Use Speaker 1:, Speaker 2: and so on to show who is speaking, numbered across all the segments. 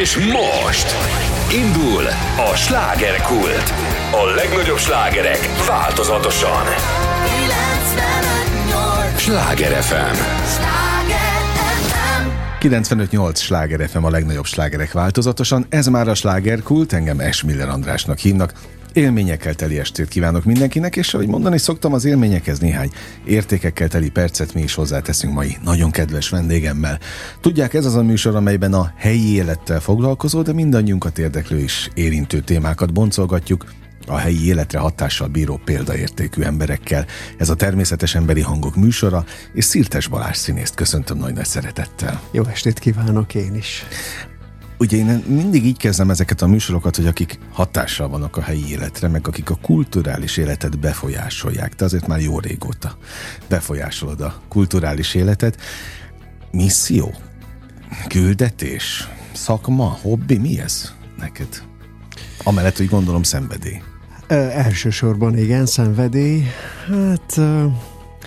Speaker 1: És most indul a slágerkult. A legnagyobb slágerek változatosan.
Speaker 2: 95.8
Speaker 1: Sláger FM.
Speaker 2: Sláger
Speaker 3: 95.8 sláger FM a legnagyobb slágerek változatosan. Ez már a slágerkult, engem Esmiller Andrásnak hívnak. Élményekkel teli estét kívánok mindenkinek, és ahogy mondani szoktam, az élményekhez néhány értékekkel teli percet mi is hozzáteszünk mai nagyon kedves vendégemmel. Tudják, ez az a műsor, amelyben a helyi élettel foglalkozó, de mindannyiunkat érdeklő és érintő témákat boncolgatjuk, a helyi életre hatással bíró példaértékű emberekkel. Ez a természetes emberi hangok műsora, és Szirtes Balázs színészt köszöntöm nagy nagy szeretettel.
Speaker 4: Jó estét kívánok én is.
Speaker 3: Ugye én mindig így kezdem ezeket a műsorokat, hogy akik hatással vannak a helyi életre, meg akik a kulturális életet befolyásolják. Te azért már jó régóta befolyásolod a kulturális életet. Misszió? Küldetés? Szakma? Hobbi? Mi ez neked? Amellett, hogy gondolom szenvedély.
Speaker 4: Ö, elsősorban igen, szenvedély. Hát ö,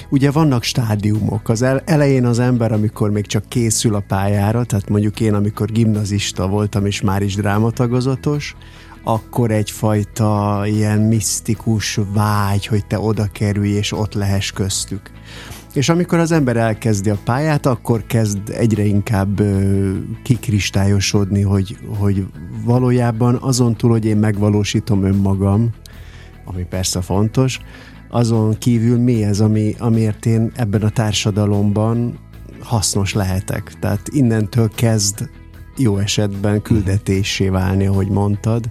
Speaker 4: ugye vannak stádiumok. Az el, elején az ember, amikor még csak készül a pályára, tehát mondjuk én, amikor gimnazista voltam, és már is drámatagozatos, akkor egyfajta ilyen misztikus vágy, hogy te oda kerülj, és ott lehess köztük. És amikor az ember elkezdi a pályát, akkor kezd egyre inkább ö, kikristályosodni, hogy, hogy valójában azon túl, hogy én megvalósítom önmagam, ami persze fontos, azon kívül mi ez, ami, amiért én ebben a társadalomban hasznos lehetek. Tehát innentől kezd jó esetben küldetésé válni, ahogy mondtad,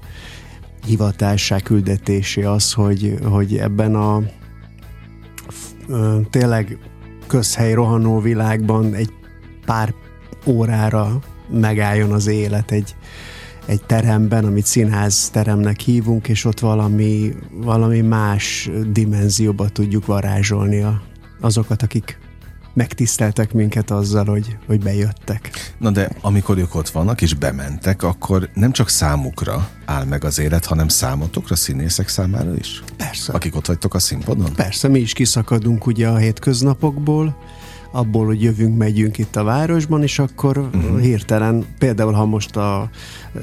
Speaker 4: hivatássá küldetésé az, hogy, hogy ebben a tényleg közhely rohanó világban egy pár órára megálljon az élet egy, egy teremben, amit színház teremnek hívunk, és ott valami, valami más dimenzióba tudjuk varázsolni a, azokat, akik megtiszteltek minket azzal, hogy, hogy bejöttek.
Speaker 3: Na de amikor ők ott vannak és bementek, akkor nem csak számukra áll meg az élet, hanem számotokra, színészek számára is?
Speaker 4: Persze.
Speaker 3: Akik ott vagytok a színpadon?
Speaker 4: Persze, mi is kiszakadunk ugye a hétköznapokból, abból, hogy jövünk, megyünk itt a városban, és akkor uh-huh. hirtelen, például ha most a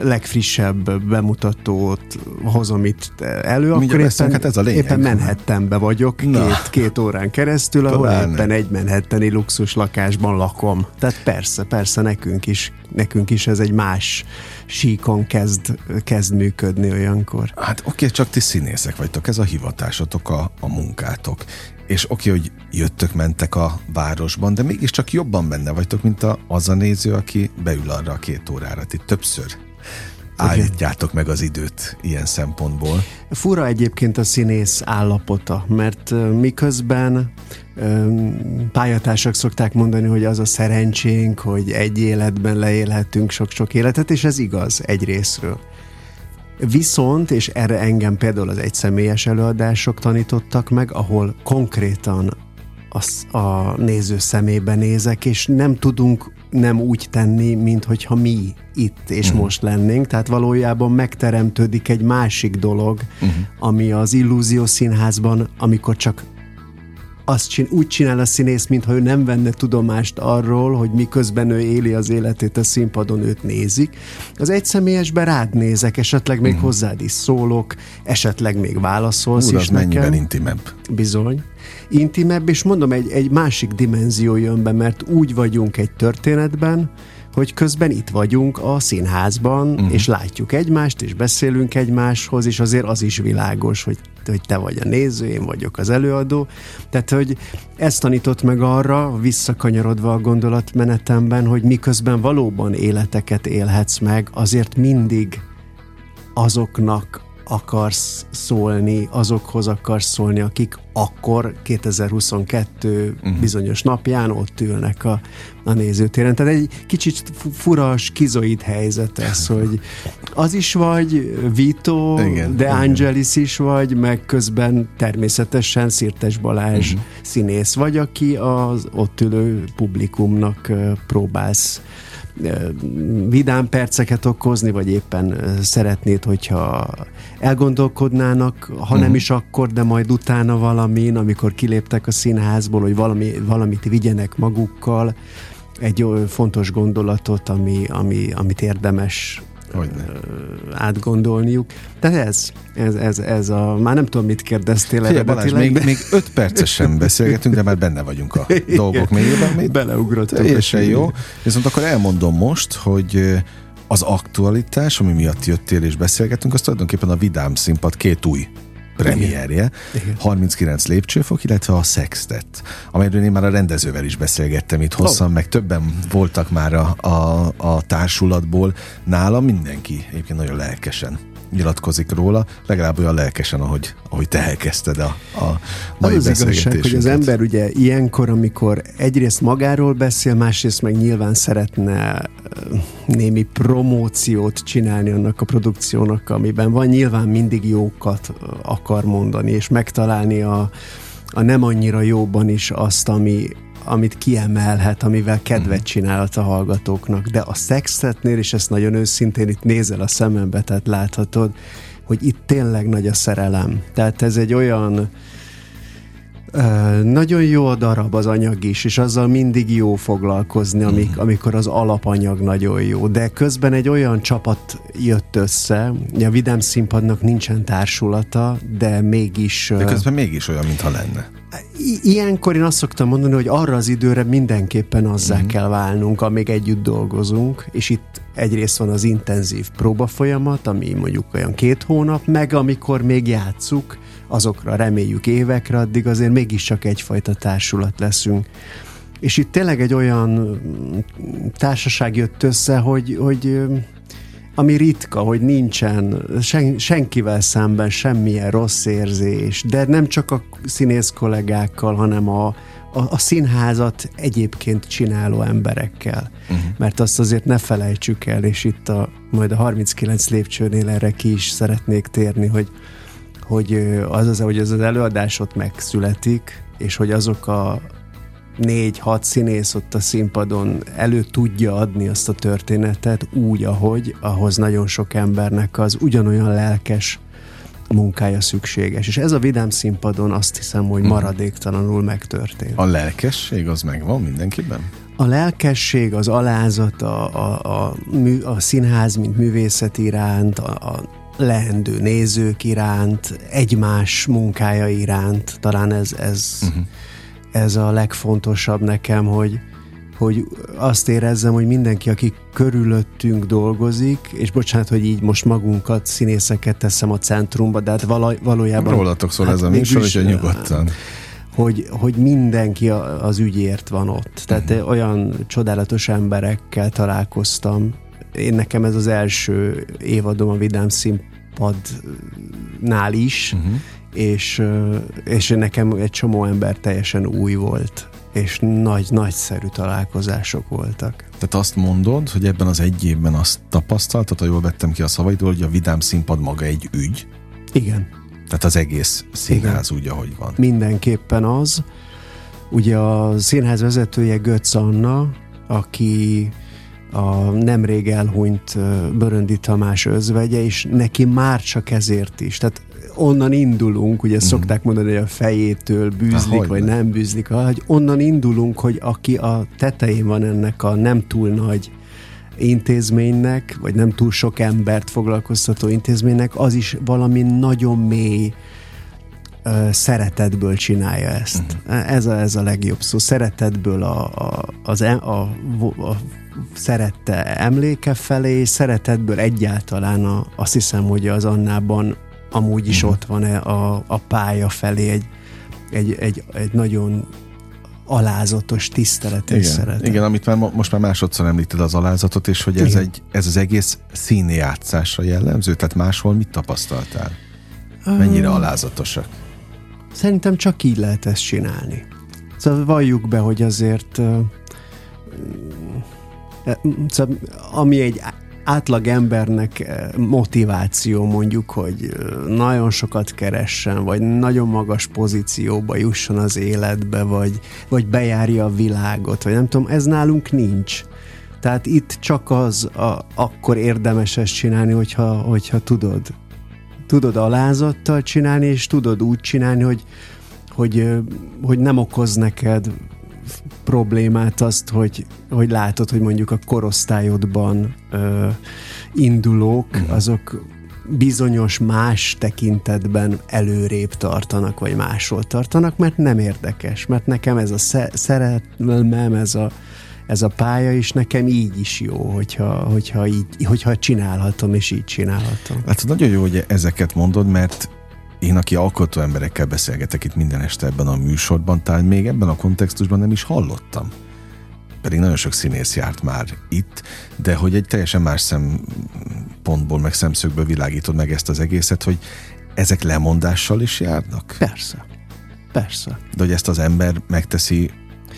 Speaker 4: legfrissebb bemutatót hozom itt elő,
Speaker 3: Mindjárt
Speaker 4: akkor éppen,
Speaker 3: hát ez a lényeg.
Speaker 4: éppen Manhattanbe vagyok
Speaker 3: Na.
Speaker 4: két, két órán keresztül, ahol
Speaker 3: Pláne.
Speaker 4: éppen egy Manhattani luxus lakásban lakom. Tehát persze, persze nekünk is, nekünk is ez egy más síkon kezd, kezd működni olyankor.
Speaker 3: Hát oké, csak ti színészek vagytok, ez a hivatásotok, a, a munkátok. És oké, hogy jöttök, mentek a városban, de mégiscsak jobban benne vagytok, mint a, az a néző, aki beül arra a két órára. Ti többször állítjátok meg az időt ilyen szempontból.
Speaker 4: Fura egyébként a színész állapota, mert miközben pályatársak szokták mondani, hogy az a szerencsénk, hogy egy életben leélhetünk sok-sok életet, és ez igaz egy részről. Viszont, és erre engem például az egyszemélyes előadások tanítottak meg, ahol konkrétan az a néző szemébe nézek, és nem tudunk nem úgy tenni, mint hogyha mi itt és uh-huh. most lennénk, tehát valójában megteremtődik egy másik dolog, uh-huh. ami az illúzió színházban, amikor csak azt csin, úgy csinál a színész, mintha ő nem venne tudomást arról, hogy miközben ő éli az életét a színpadon, őt nézik. Az egyszemélyesben rád nézek, esetleg még uh-huh. hozzád is szólok, esetleg még válaszolsz
Speaker 3: Úr,
Speaker 4: is
Speaker 3: az
Speaker 4: nekem.
Speaker 3: intimebb.
Speaker 4: Bizony. Intimebb, és mondom, egy, egy másik dimenzió jön be, mert úgy vagyunk egy történetben, hogy közben itt vagyunk a színházban, uh-huh. és látjuk egymást, és beszélünk egymáshoz, és azért az is világos, hogy, hogy te vagy a néző, én vagyok az előadó. Tehát, hogy ezt tanított meg arra, visszakanyarodva a gondolatmenetemben, hogy miközben valóban életeket élhetsz meg, azért mindig azoknak akarsz szólni, azokhoz akarsz szólni, akik akkor 2022 uh-huh. bizonyos napján ott ülnek a, a nézőtéren. Tehát egy kicsit fu- fura, skizoid helyzet ez, hogy az is vagy, Vito,
Speaker 3: Igen,
Speaker 4: De
Speaker 3: igen.
Speaker 4: Angelis is vagy, meg közben természetesen Szirtes Balázs uh-huh. színész vagy, aki az ott ülő publikumnak próbálsz vidám perceket okozni, vagy éppen szeretnéd, hogyha elgondolkodnának, ha nem is akkor, de majd utána valamin, amikor kiléptek a színházból, hogy valami, valamit vigyenek magukkal. egy fontos gondolatot, ami, ami, amit érdemes
Speaker 3: Hogyne.
Speaker 4: átgondolniuk. De ez, ez, ez, ez a, már nem tudom, mit kérdeztél
Speaker 3: Fia, Balázs, még, de... még öt percesen beszélgetünk, de már benne vagyunk a dolgok mélyében.
Speaker 4: Beleugrottunk.
Speaker 3: Teljesen jó. Viszont akkor elmondom most, hogy az aktualitás, ami miatt jöttél és beszélgetünk, az tulajdonképpen a Vidám színpad két új premierje, Igen. 39 lépcsőfok, illetve a Sextet, amelyről én már a rendezővel is beszélgettem itt hosszan, oh. meg többen voltak már a, a, a társulatból. Nálam mindenki egyébként nagyon lelkesen nyilatkozik róla, legalább olyan lelkesen, ahogy, ahogy te elkezdted a, a mai az, az igazság,
Speaker 4: hogy az ember ugye ilyenkor, amikor egyrészt magáról beszél, másrészt meg nyilván szeretne némi promóciót csinálni annak a produkciónak, amiben van, nyilván mindig jókat akar mondani, és megtalálni a, a nem annyira jóban is azt, ami, amit kiemelhet, amivel kedvet mhm. csinálhat a hallgatóknak. De a szexetnél, és ezt nagyon őszintén itt nézel a szemembe, tehát láthatod, hogy itt tényleg nagy a szerelem. Tehát ez egy olyan nagyon jó a darab az anyag is, és azzal mindig jó foglalkozni, amik, mhm. amikor az alapanyag nagyon jó. De közben egy olyan csapat jött össze, a Vidám Színpadnak nincsen társulata, de mégis...
Speaker 3: De közben mégis olyan, mintha lenne.
Speaker 4: Ilyenkor én azt szoktam mondani, hogy arra az időre mindenképpen azzá mm. kell válnunk, amíg együtt dolgozunk, és itt egyrészt van az intenzív próba folyamat, ami mondjuk olyan két hónap, meg amikor még játszuk, azokra reméljük évekre, addig azért mégiscsak egyfajta társulat leszünk. És itt tényleg egy olyan társaság jött össze, hogy, hogy ami ritka, hogy nincsen sen, senkivel szemben semmilyen rossz érzés, de nem csak a színész kollégákkal, hanem a, a, a színházat egyébként csináló emberekkel. Uh-huh. Mert azt azért ne felejtsük el, és itt a, majd a 39 lépcsőnél erre ki is szeretnék térni, hogy hogy az az, hogy ez az előadás ott megszületik, és hogy azok a négy-hat színész ott a színpadon elő tudja adni azt a történetet úgy, ahogy, ahhoz nagyon sok embernek az ugyanolyan lelkes munkája szükséges. És ez a vidám színpadon azt hiszem, hogy mhm. maradéktalanul megtörtént.
Speaker 3: A lelkesség az megvan mindenkiben?
Speaker 4: A lelkesség, az alázat, a, a, a, a, a színház, mint művészet iránt, a, a leendő nézők iránt, egymás munkája iránt. Talán ez, ez, uh-huh. ez a legfontosabb nekem, hogy, hogy azt érezzem, hogy mindenki, aki körülöttünk dolgozik, és bocsánat, hogy így most magunkat, színészeket teszem a centrumba, de hát való, valójában...
Speaker 3: Rólatok szól hát ez a műsor, hogy nyugodtan.
Speaker 4: Hogy, hogy mindenki az ügyért van ott. Tehát uh-huh. olyan csodálatos emberekkel találkoztam, én nekem ez az első évadom a Vidám színpadnál is, uh-huh. és, és nekem egy csomó ember teljesen új volt és nagy, nagyszerű találkozások voltak.
Speaker 3: Tehát azt mondod, hogy ebben az egy évben azt tapasztaltad, ha jól vettem ki a szavaidól, hogy a Vidám színpad maga egy ügy?
Speaker 4: Igen.
Speaker 3: Tehát az egész színház Igen. úgy, ahogy van.
Speaker 4: Mindenképpen az. Ugye a színház vezetője Götz Anna, aki a nemrég elhunyt Böröndi Tamás özvegye, és neki már csak ezért is. Tehát onnan indulunk, ugye mm. szokták mondani, hogy a fejétől bűzlik, Há, vagy nem bűzlik, hogy onnan indulunk, hogy aki a tetején van ennek a nem túl nagy intézménynek, vagy nem túl sok embert foglalkoztató intézménynek, az is valami nagyon mély szeretetből csinálja ezt. Uh-huh. Ez, a, ez a legjobb szó. Szeretetből a, a, az, a, a, szerette emléke felé, szeretetből egyáltalán a, azt hiszem, hogy az Annában amúgy is uh-huh. ott van a, a pálya felé egy, egy, egy, egy nagyon alázatos tisztelet és
Speaker 3: igen,
Speaker 4: szeretet.
Speaker 3: Igen, amit már most már másodszor említed az alázatot, és hogy ez, egy, ez az egész színjátszásra jellemző, tehát máshol mit tapasztaltál? Mennyire alázatosak?
Speaker 4: Szerintem csak így lehet ezt csinálni. Szóval valljuk be, hogy azért szóval, ami egy átlag embernek motiváció mondjuk, hogy nagyon sokat keressen, vagy nagyon magas pozícióba jusson az életbe, vagy, vagy bejárja a világot, vagy nem tudom, ez nálunk nincs. Tehát itt csak az a, akkor érdemes ezt csinálni, hogyha, hogyha tudod. Tudod alázattal csinálni, és tudod úgy csinálni, hogy, hogy, hogy nem okoz neked problémát azt, hogy, hogy látod, hogy mondjuk a korosztályodban ö, indulók, uh-huh. azok bizonyos más tekintetben előrébb tartanak, vagy máshol tartanak, mert nem érdekes, mert nekem ez a szerelmem, ez a, ez a pálya is nekem így is jó, hogyha, hogyha, így, hogyha csinálhatom, és így csinálhatom.
Speaker 3: Hát nagyon jó, hogy ezeket mondod, mert én, aki alkotó emberekkel beszélgetek itt minden este ebben a műsorban, talán még ebben a kontextusban nem is hallottam. Pedig nagyon sok színész járt már itt, de hogy egy teljesen más szempontból, meg szemszögből világítod meg ezt az egészet, hogy ezek lemondással is járnak?
Speaker 4: Persze. Persze.
Speaker 3: De hogy ezt az ember megteszi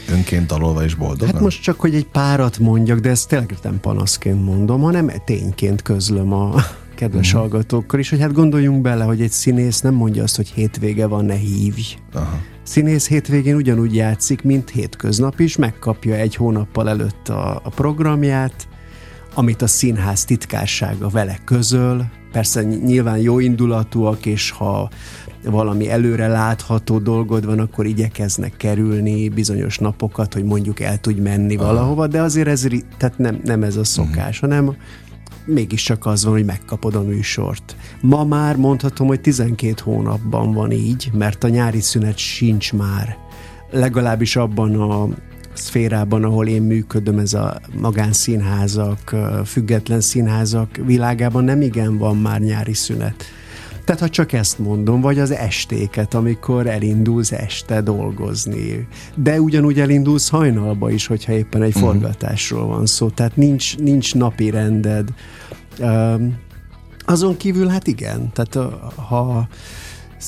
Speaker 3: önként dalolva és boldog?
Speaker 4: Hát most csak, hogy egy párat mondjak, de ezt tényleg nem panaszként mondom, hanem tényként közlöm a, kedves uh-huh. hallgatókkal is, hogy hát gondoljunk bele, hogy egy színész nem mondja azt, hogy hétvége van, ne hívj. Aha. Színész hétvégén ugyanúgy játszik, mint hétköznap is, megkapja egy hónappal előtt a, a programját, amit a színház titkársága vele közöl. Persze nyilván jó indulatúak, és ha valami előre látható dolgod van, akkor igyekeznek kerülni bizonyos napokat, hogy mondjuk el tudj menni Aha. valahova, de azért ez tehát nem, nem ez a szokás, uh-huh. hanem mégiscsak az van, hogy megkapod a műsort. Ma már mondhatom, hogy 12 hónapban van így, mert a nyári szünet sincs már. Legalábbis abban a szférában, ahol én működöm, ez a magánszínházak, független színházak világában nem igen van már nyári szünet. Tehát ha csak ezt mondom, vagy az estéket, amikor elindulsz este dolgozni. De ugyanúgy elindulsz hajnalba is, hogyha éppen egy uh-huh. forgatásról van szó. Tehát nincs, nincs napi rended. Um, azon kívül hát igen, tehát ha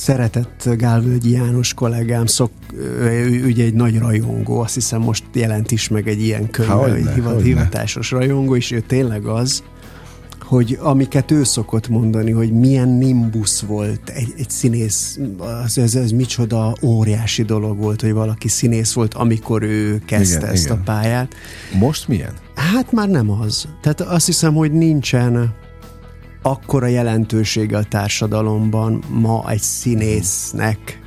Speaker 4: szeretett Gálvölgyi János kollégám, szok, ő, ugye egy nagy rajongó, azt hiszem most jelent is meg egy ilyen könyv, hogy hivatásos rajongó, és ő tényleg az, hogy amiket ő szokott mondani, hogy milyen nimbus volt egy, egy színész, az, ez, ez micsoda óriási dolog volt, hogy valaki színész volt, amikor ő kezdte igen, ezt igen. a pályát.
Speaker 3: Most milyen?
Speaker 4: Hát már nem az. Tehát azt hiszem, hogy nincsen akkora jelentősége a társadalomban ma egy színésznek,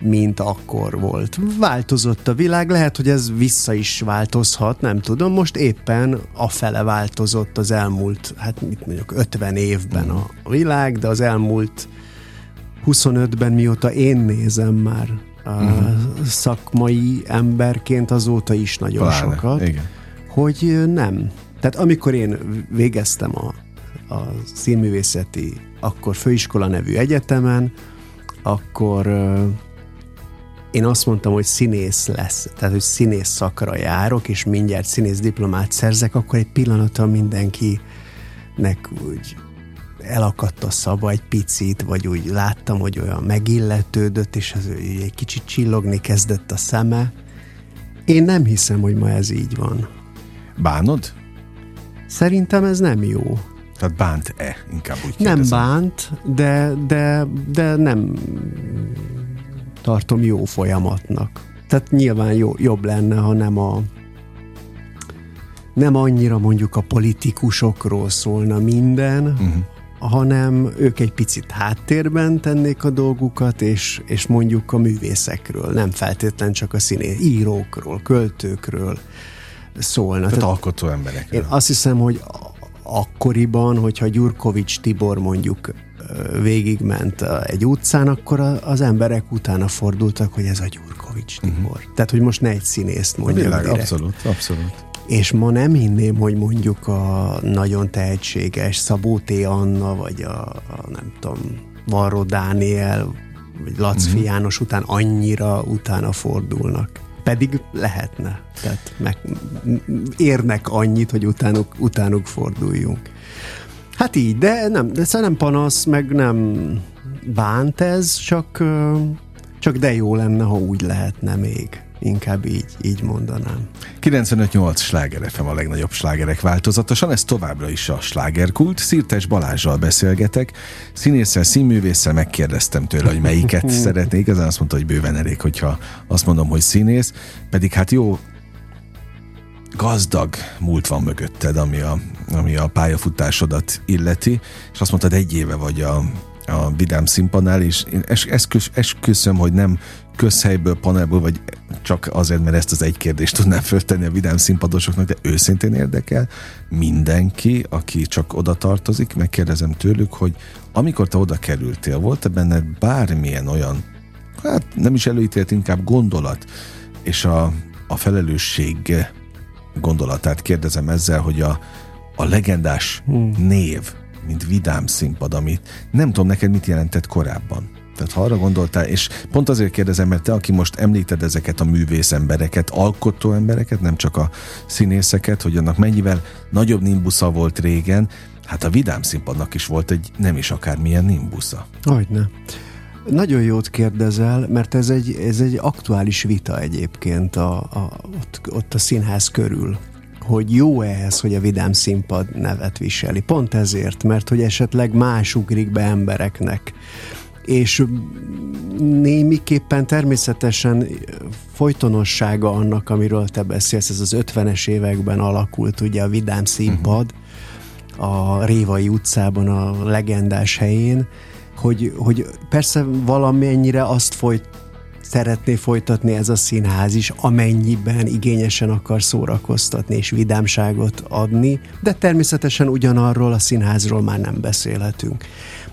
Speaker 4: mint akkor volt. Változott a világ, lehet, hogy ez vissza is változhat, nem tudom. Most éppen a fele változott az elmúlt, hát mit mondjuk, 50 évben a világ, de az elmúlt 25-ben, mióta én nézem már a uh-huh. szakmai emberként, azóta is nagyon Pláne, sokat, igen. hogy nem. Tehát amikor én végeztem a, a színművészeti, akkor főiskola nevű egyetemen, akkor én azt mondtam, hogy színész lesz, tehát hogy színész szakra járok, és mindjárt színész diplomát szerzek, akkor egy pillanatra mindenkinek úgy elakadt a szava egy picit, vagy úgy láttam, hogy olyan megilletődött, és az egy kicsit csillogni kezdett a szeme. Én nem hiszem, hogy ma ez így van.
Speaker 3: Bánod?
Speaker 4: Szerintem ez nem jó.
Speaker 3: Tehát bánt-e? Inkább úgy
Speaker 4: kérdezem. Nem bánt, de, de, de nem tartom jó folyamatnak. Tehát nyilván jó, jobb lenne, ha nem a nem annyira mondjuk a politikusokról szólna minden, uh-huh. hanem ők egy picit háttérben tennék a dolgukat, és, és mondjuk a művészekről, nem feltétlen csak a színé írókról, költőkről szólna.
Speaker 3: Tehát, Tehát alkotó emberekről.
Speaker 4: Én azt hiszem, hogy akkoriban, hogyha Gyurkovics Tibor mondjuk végigment egy utcán, akkor az emberek utána fordultak, hogy ez a Gyurkovics Tibor. Uh-huh. Tehát, hogy most ne egy színészt mondjak Világ.
Speaker 3: Abszolút, abszolút.
Speaker 4: És ma nem hinném, hogy mondjuk a nagyon tehetséges Szabó T. Anna, vagy a, a nem tudom, Varro Dániel, vagy Laci uh-huh. János után annyira utána fordulnak. Pedig lehetne. Tehát meg, érnek annyit, hogy utánuk, utánuk forduljunk. Hát így, de nem, de nem panasz, meg nem bánt ez, csak, csak de jó lenne, ha úgy lehetne még. Inkább így, így mondanám.
Speaker 3: 95-8 sláger FM a legnagyobb slágerek változatosan, ez továbbra is a slágerkult. Szirtes Balázsral beszélgetek, színésszel, színművésszel megkérdeztem tőle, hogy melyiket szeretné. Igazán azt mondta, hogy bőven elég, hogyha azt mondom, hogy színész. Pedig hát jó, gazdag múlt van mögötted, ami a, ami a pályafutásodat illeti, és azt mondtad, egy éve vagy a a Vidám színpadnál, és én es, esküsz, esküszöm, hogy nem közhelyből, panelből, vagy csak azért, mert ezt az egy kérdést tudnám föltenni a vidám színpadosoknak, de őszintén érdekel mindenki, aki csak oda tartozik, megkérdezem tőlük, hogy amikor te oda kerültél, volt-e benned bármilyen olyan, hát nem is előítélt, inkább gondolat, és a, a felelősség gondolatát kérdezem ezzel, hogy a, a legendás hmm. név, mint vidám színpad, amit nem tudom neked mit jelentett korábban. Tehát ha arra gondoltál, és pont azért kérdezem, mert te, aki most említed ezeket a művész embereket, alkotó embereket, nem csak a színészeket, hogy annak mennyivel nagyobb nimbusza volt régen, hát a vidám színpadnak is volt egy nem is akármilyen nimbusza.
Speaker 4: Hogyne. Nagyon jót kérdezel, mert ez egy, ez egy aktuális vita egyébként a, a, ott, ott a színház körül hogy jó ehhez, hogy a Vidám Színpad nevet viseli. Pont ezért, mert hogy esetleg más ugrik be embereknek. És némiképpen természetesen folytonossága annak, amiről te beszélsz, ez az 50-es években alakult ugye a Vidám Színpad, a Révai utcában, a legendás helyén, hogy, hogy persze valamennyire azt folyt, szeretné folytatni ez a színház is, amennyiben igényesen akar szórakoztatni és vidámságot adni, de természetesen ugyanarról a színházról már nem beszélhetünk.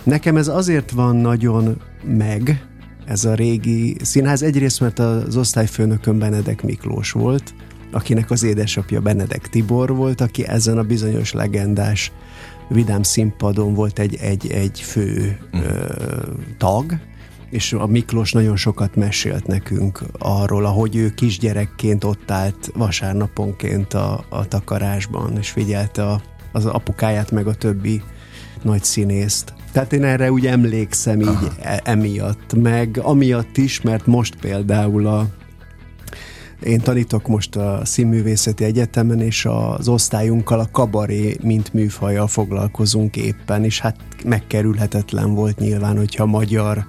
Speaker 4: Nekem ez azért van nagyon meg, ez a régi színház, egyrészt mert az osztályfőnökön Benedek Miklós volt, akinek az édesapja Benedek Tibor volt, aki ezen a bizonyos legendás vidám színpadon volt egy, egy, egy fő ö, tag, és a Miklós nagyon sokat mesélt nekünk arról, ahogy ő kisgyerekként ott állt vasárnaponként a, a takarásban, és figyelte a, az apukáját meg a többi nagy színészt. Tehát én erre úgy emlékszem így Aha. E, emiatt, meg amiatt is, mert most például a én tanítok most a Színművészeti Egyetemen, és az osztályunkkal a kabaré, mint műfajjal foglalkozunk éppen, és hát megkerülhetetlen volt nyilván, hogyha magyar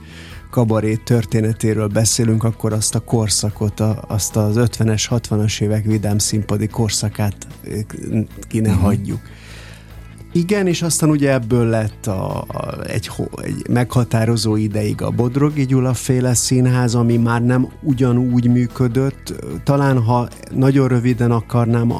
Speaker 4: kabaré történetéről beszélünk, akkor azt a korszakot, azt az 50-es, 60-as évek vidám színpadi korszakát ki ne uh-huh. hagyjuk. Igen, és aztán ugye ebből lett a, a, egy, egy meghatározó ideig a Bodrogi Gyula féle színház, ami már nem ugyanúgy működött. Talán, ha nagyon röviden akarnám,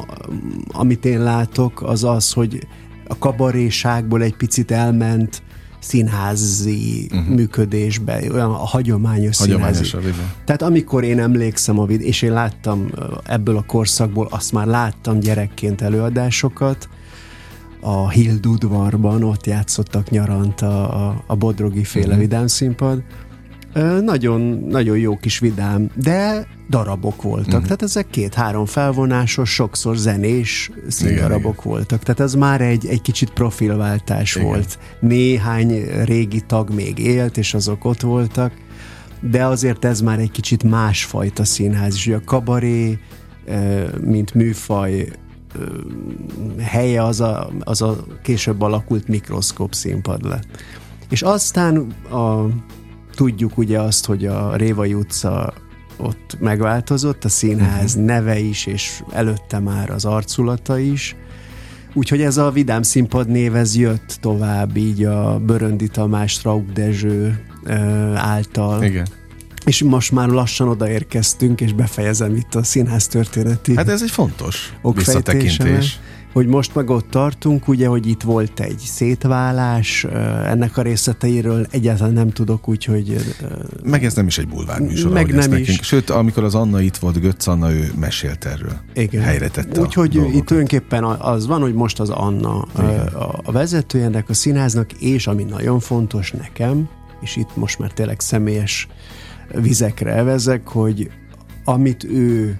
Speaker 4: amit én látok, az az, hogy a kabaréságból egy picit elment színházi uh-huh. működésbe, olyan a hagyományos, színházi. Tehát amikor én emlékszem a vid, és én láttam ebből a korszakból, azt már láttam gyerekként előadásokat, a Hildudvarban, ott játszottak nyarant a, a, Bodrogi féle uh-huh. vidám színpad. Nagyon, nagyon jó kis vidám, de darabok voltak. Uh-huh. Tehát ezek két-három felvonásos, sokszor zenés színdarabok igen, voltak. Tehát ez már egy, egy kicsit profilváltás igen. volt. Néhány régi tag még élt, és azok ott voltak, de azért ez már egy kicsit másfajta színház. És a kabaré, mint műfaj, helye az a, az a később alakult mikroszkóp színpad lett. És aztán a, tudjuk ugye azt, hogy a Révai utca ott megváltozott, a színház uh-huh. neve is, és előtte már az arculata is. Úgyhogy ez a Vidám Színpad név, ez jött tovább így a Böröndi Tamás, Straub Dezső által.
Speaker 3: Igen.
Speaker 4: És most már lassan odaérkeztünk, és befejezem itt a színház történeti.
Speaker 3: Hát ez egy fontos visszatekintés
Speaker 4: hogy most meg ott tartunk, ugye, hogy itt volt egy szétválás, ennek a részleteiről egyáltalán nem tudok, úgyhogy...
Speaker 3: Meg ez nem is egy bulvár műsor, meg nem is. Nekünk. Sőt, amikor az Anna itt volt, Götz Anna, ő mesélt erről. Igen. Helyre tette
Speaker 4: Úgyhogy itt tulajdonképpen az van, hogy most az Anna a, a vezetője ennek a színháznak, és ami nagyon fontos nekem, és itt most már tényleg személyes vizekre evezek, hogy amit ő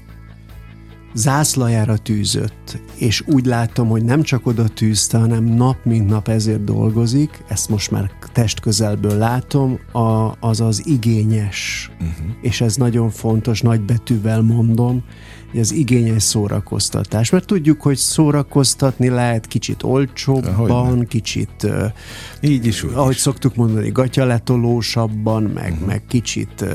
Speaker 4: zászlajára tűzött, és úgy látom, hogy nem csak oda tűzte, hanem nap mint nap ezért dolgozik, ezt most már testközelből látom, a, az az igényes, uh-huh. és ez nagyon fontos, nagy betűvel mondom, az igényes szórakoztatás. Mert tudjuk, hogy szórakoztatni lehet kicsit olcsóbban, kicsit
Speaker 3: így is, úgy
Speaker 4: ahogy is. szoktuk mondani, gatyaletolósabban, meg, uh-huh. meg kicsit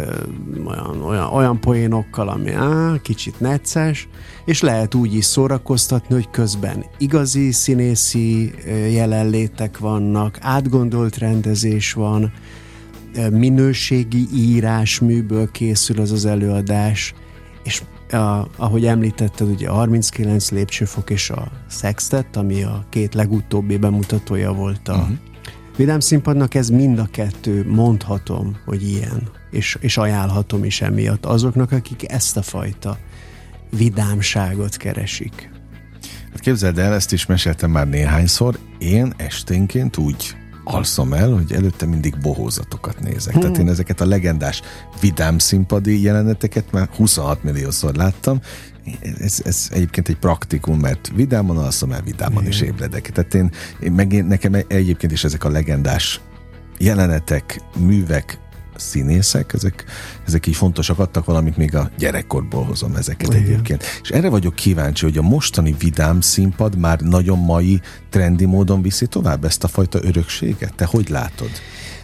Speaker 4: olyan, olyan, olyan poénokkal, ami á, kicsit necces, és lehet úgy is szórakoztatni, hogy közben igazi színészi jelenlétek vannak, átgondolt rendezés van, minőségi írásműből készül az az előadás, és a, ahogy említetted, ugye a 39 lépcsőfok és a Sextet, ami a két legutóbbi bemutatója volt a uh-huh. Vidám színpadnak, ez mind a kettő, mondhatom, hogy ilyen, és, és ajánlhatom is emiatt azoknak, akik ezt a fajta vidámságot keresik.
Speaker 3: Hát képzeld el, ezt is meséltem már néhányszor, én esténként úgy alszom el, hogy előtte mindig bohózatokat nézek. Hmm. Tehát én ezeket a legendás vidám színpadi jeleneteket már 26 milliószor láttam, ez, ez egyébként egy praktikum, mert vidámon alszom el, vidámon Igen. is ébredek. Tehát én, én meg én, nekem egyébként is ezek a legendás jelenetek, művek, színészek, ezek, ezek így fontosak, adtak valamit, még a gyerekkorból hozom ezeket Igen. egyébként. És erre vagyok kíváncsi, hogy a mostani vidám színpad már nagyon mai, trendi módon viszi tovább ezt a fajta örökséget? Te hogy látod?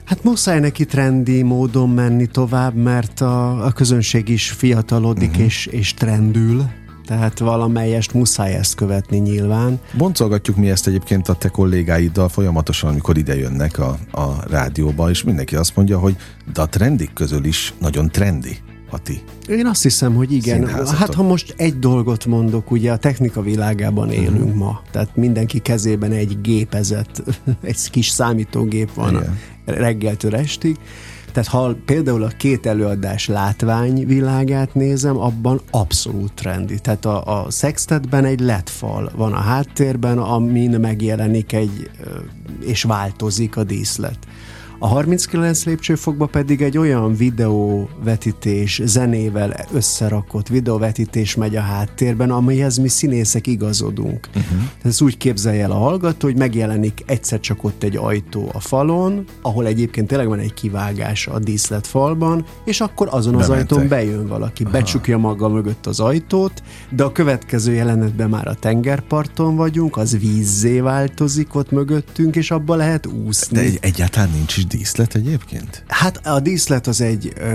Speaker 4: Hát muszáj neki trendi módon menni tovább, mert a, a közönség is fiatalodik uh-huh. és, és trendül, tehát valamelyest muszáj ezt követni nyilván.
Speaker 3: Boncolgatjuk mi ezt egyébként a te kollégáiddal folyamatosan, amikor ide jönnek a, a rádióba, és mindenki azt mondja, hogy de a trendik közül is nagyon trendi a ti
Speaker 4: Én azt hiszem, hogy igen. Hát ha most egy dolgot mondok, ugye a technika világában élünk uh-huh. ma, tehát mindenki kezében egy gépezet, egy kis számítógép van igen. reggeltől estig, tehát ha például a két előadás látványvilágát nézem, abban abszolút trendi. Tehát a, a sextetben egy LED fal van a háttérben, amin megjelenik egy, és változik a díszlet. A 39 lépcsőfokba pedig egy olyan videóvetítés, zenével összerakott videóvetítés megy a háttérben, amihez mi színészek igazodunk. Uh-huh. Ez úgy képzelje el a hallgató, hogy megjelenik egyszer csak ott egy ajtó a falon, ahol egyébként tényleg van egy kivágás a díszletfalban, és akkor azon az Bementek. ajtón bejön valaki, Aha. becsukja maga mögött az ajtót, de a következő jelenetben már a tengerparton vagyunk, az vízzé változik ott mögöttünk, és abba lehet úszni.
Speaker 3: De egy, egyáltalán nincs is díszlet egyébként?
Speaker 4: Hát a díszlet az egy ö,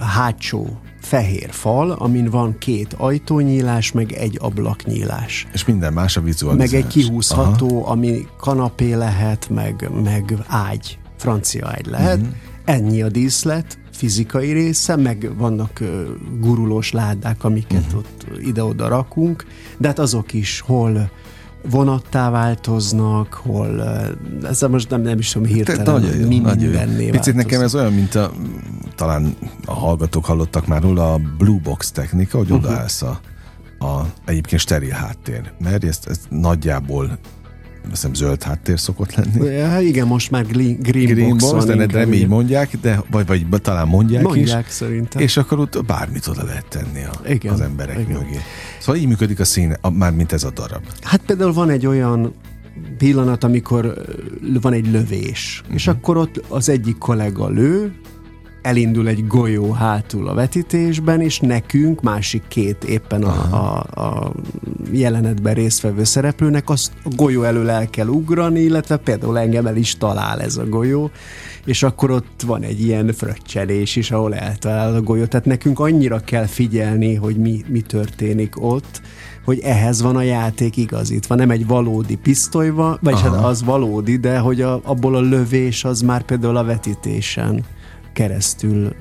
Speaker 4: hátsó fehér fal, amin van két ajtónyílás, meg egy ablaknyílás.
Speaker 3: És minden más a vizualizálás.
Speaker 4: Meg egy kihúzható, Aha. ami kanapé lehet, meg, meg ágy, francia ágy lehet. Uh-huh. Ennyi a díszlet, fizikai része, meg vannak gurulós ládák, amiket uh-huh. ott ide-oda rakunk, de hát azok is hol vonattá változnak, hol, ezzel most nem, nem is tudom hirtelen, Te, nagyon, nagyon mindenné
Speaker 3: Picit nekem ez olyan, mint a, talán a hallgatók hallottak már róla, a Blue Box technika, hogy uh-huh. odaállsz a, a egyébként steril háttér, mert ezt, ezt nagyjából hiszem zöld háttér szokott lenni.
Speaker 4: Ja, igen, most már green, green, green box, box
Speaker 3: van. De nem így mondják, de vagy, vagy talán mondják,
Speaker 4: mondják
Speaker 3: is.
Speaker 4: szerintem.
Speaker 3: És akkor ott bármit oda lehet tenni a, igen, az emberek igen. mögé. Szóval így működik a színe, már mint ez a darab.
Speaker 4: Hát például van egy olyan pillanat, amikor van egy lövés, uh-huh. és akkor ott az egyik kollega lő, elindul egy golyó hátul a vetítésben, és nekünk, másik két éppen a, a, a jelenetben résztvevő szereplőnek azt a golyó elől el kell ugrani, illetve például engem el is talál ez a golyó, és akkor ott van egy ilyen fröccselés is, ahol eltalál a golyó. Tehát nekünk annyira kell figyelni, hogy mi, mi történik ott, hogy ehhez van a játék igazítva. Nem egy valódi pisztoly van, vagy hát az valódi, de hogy a, abból a lövés az már például a vetítésen keresztül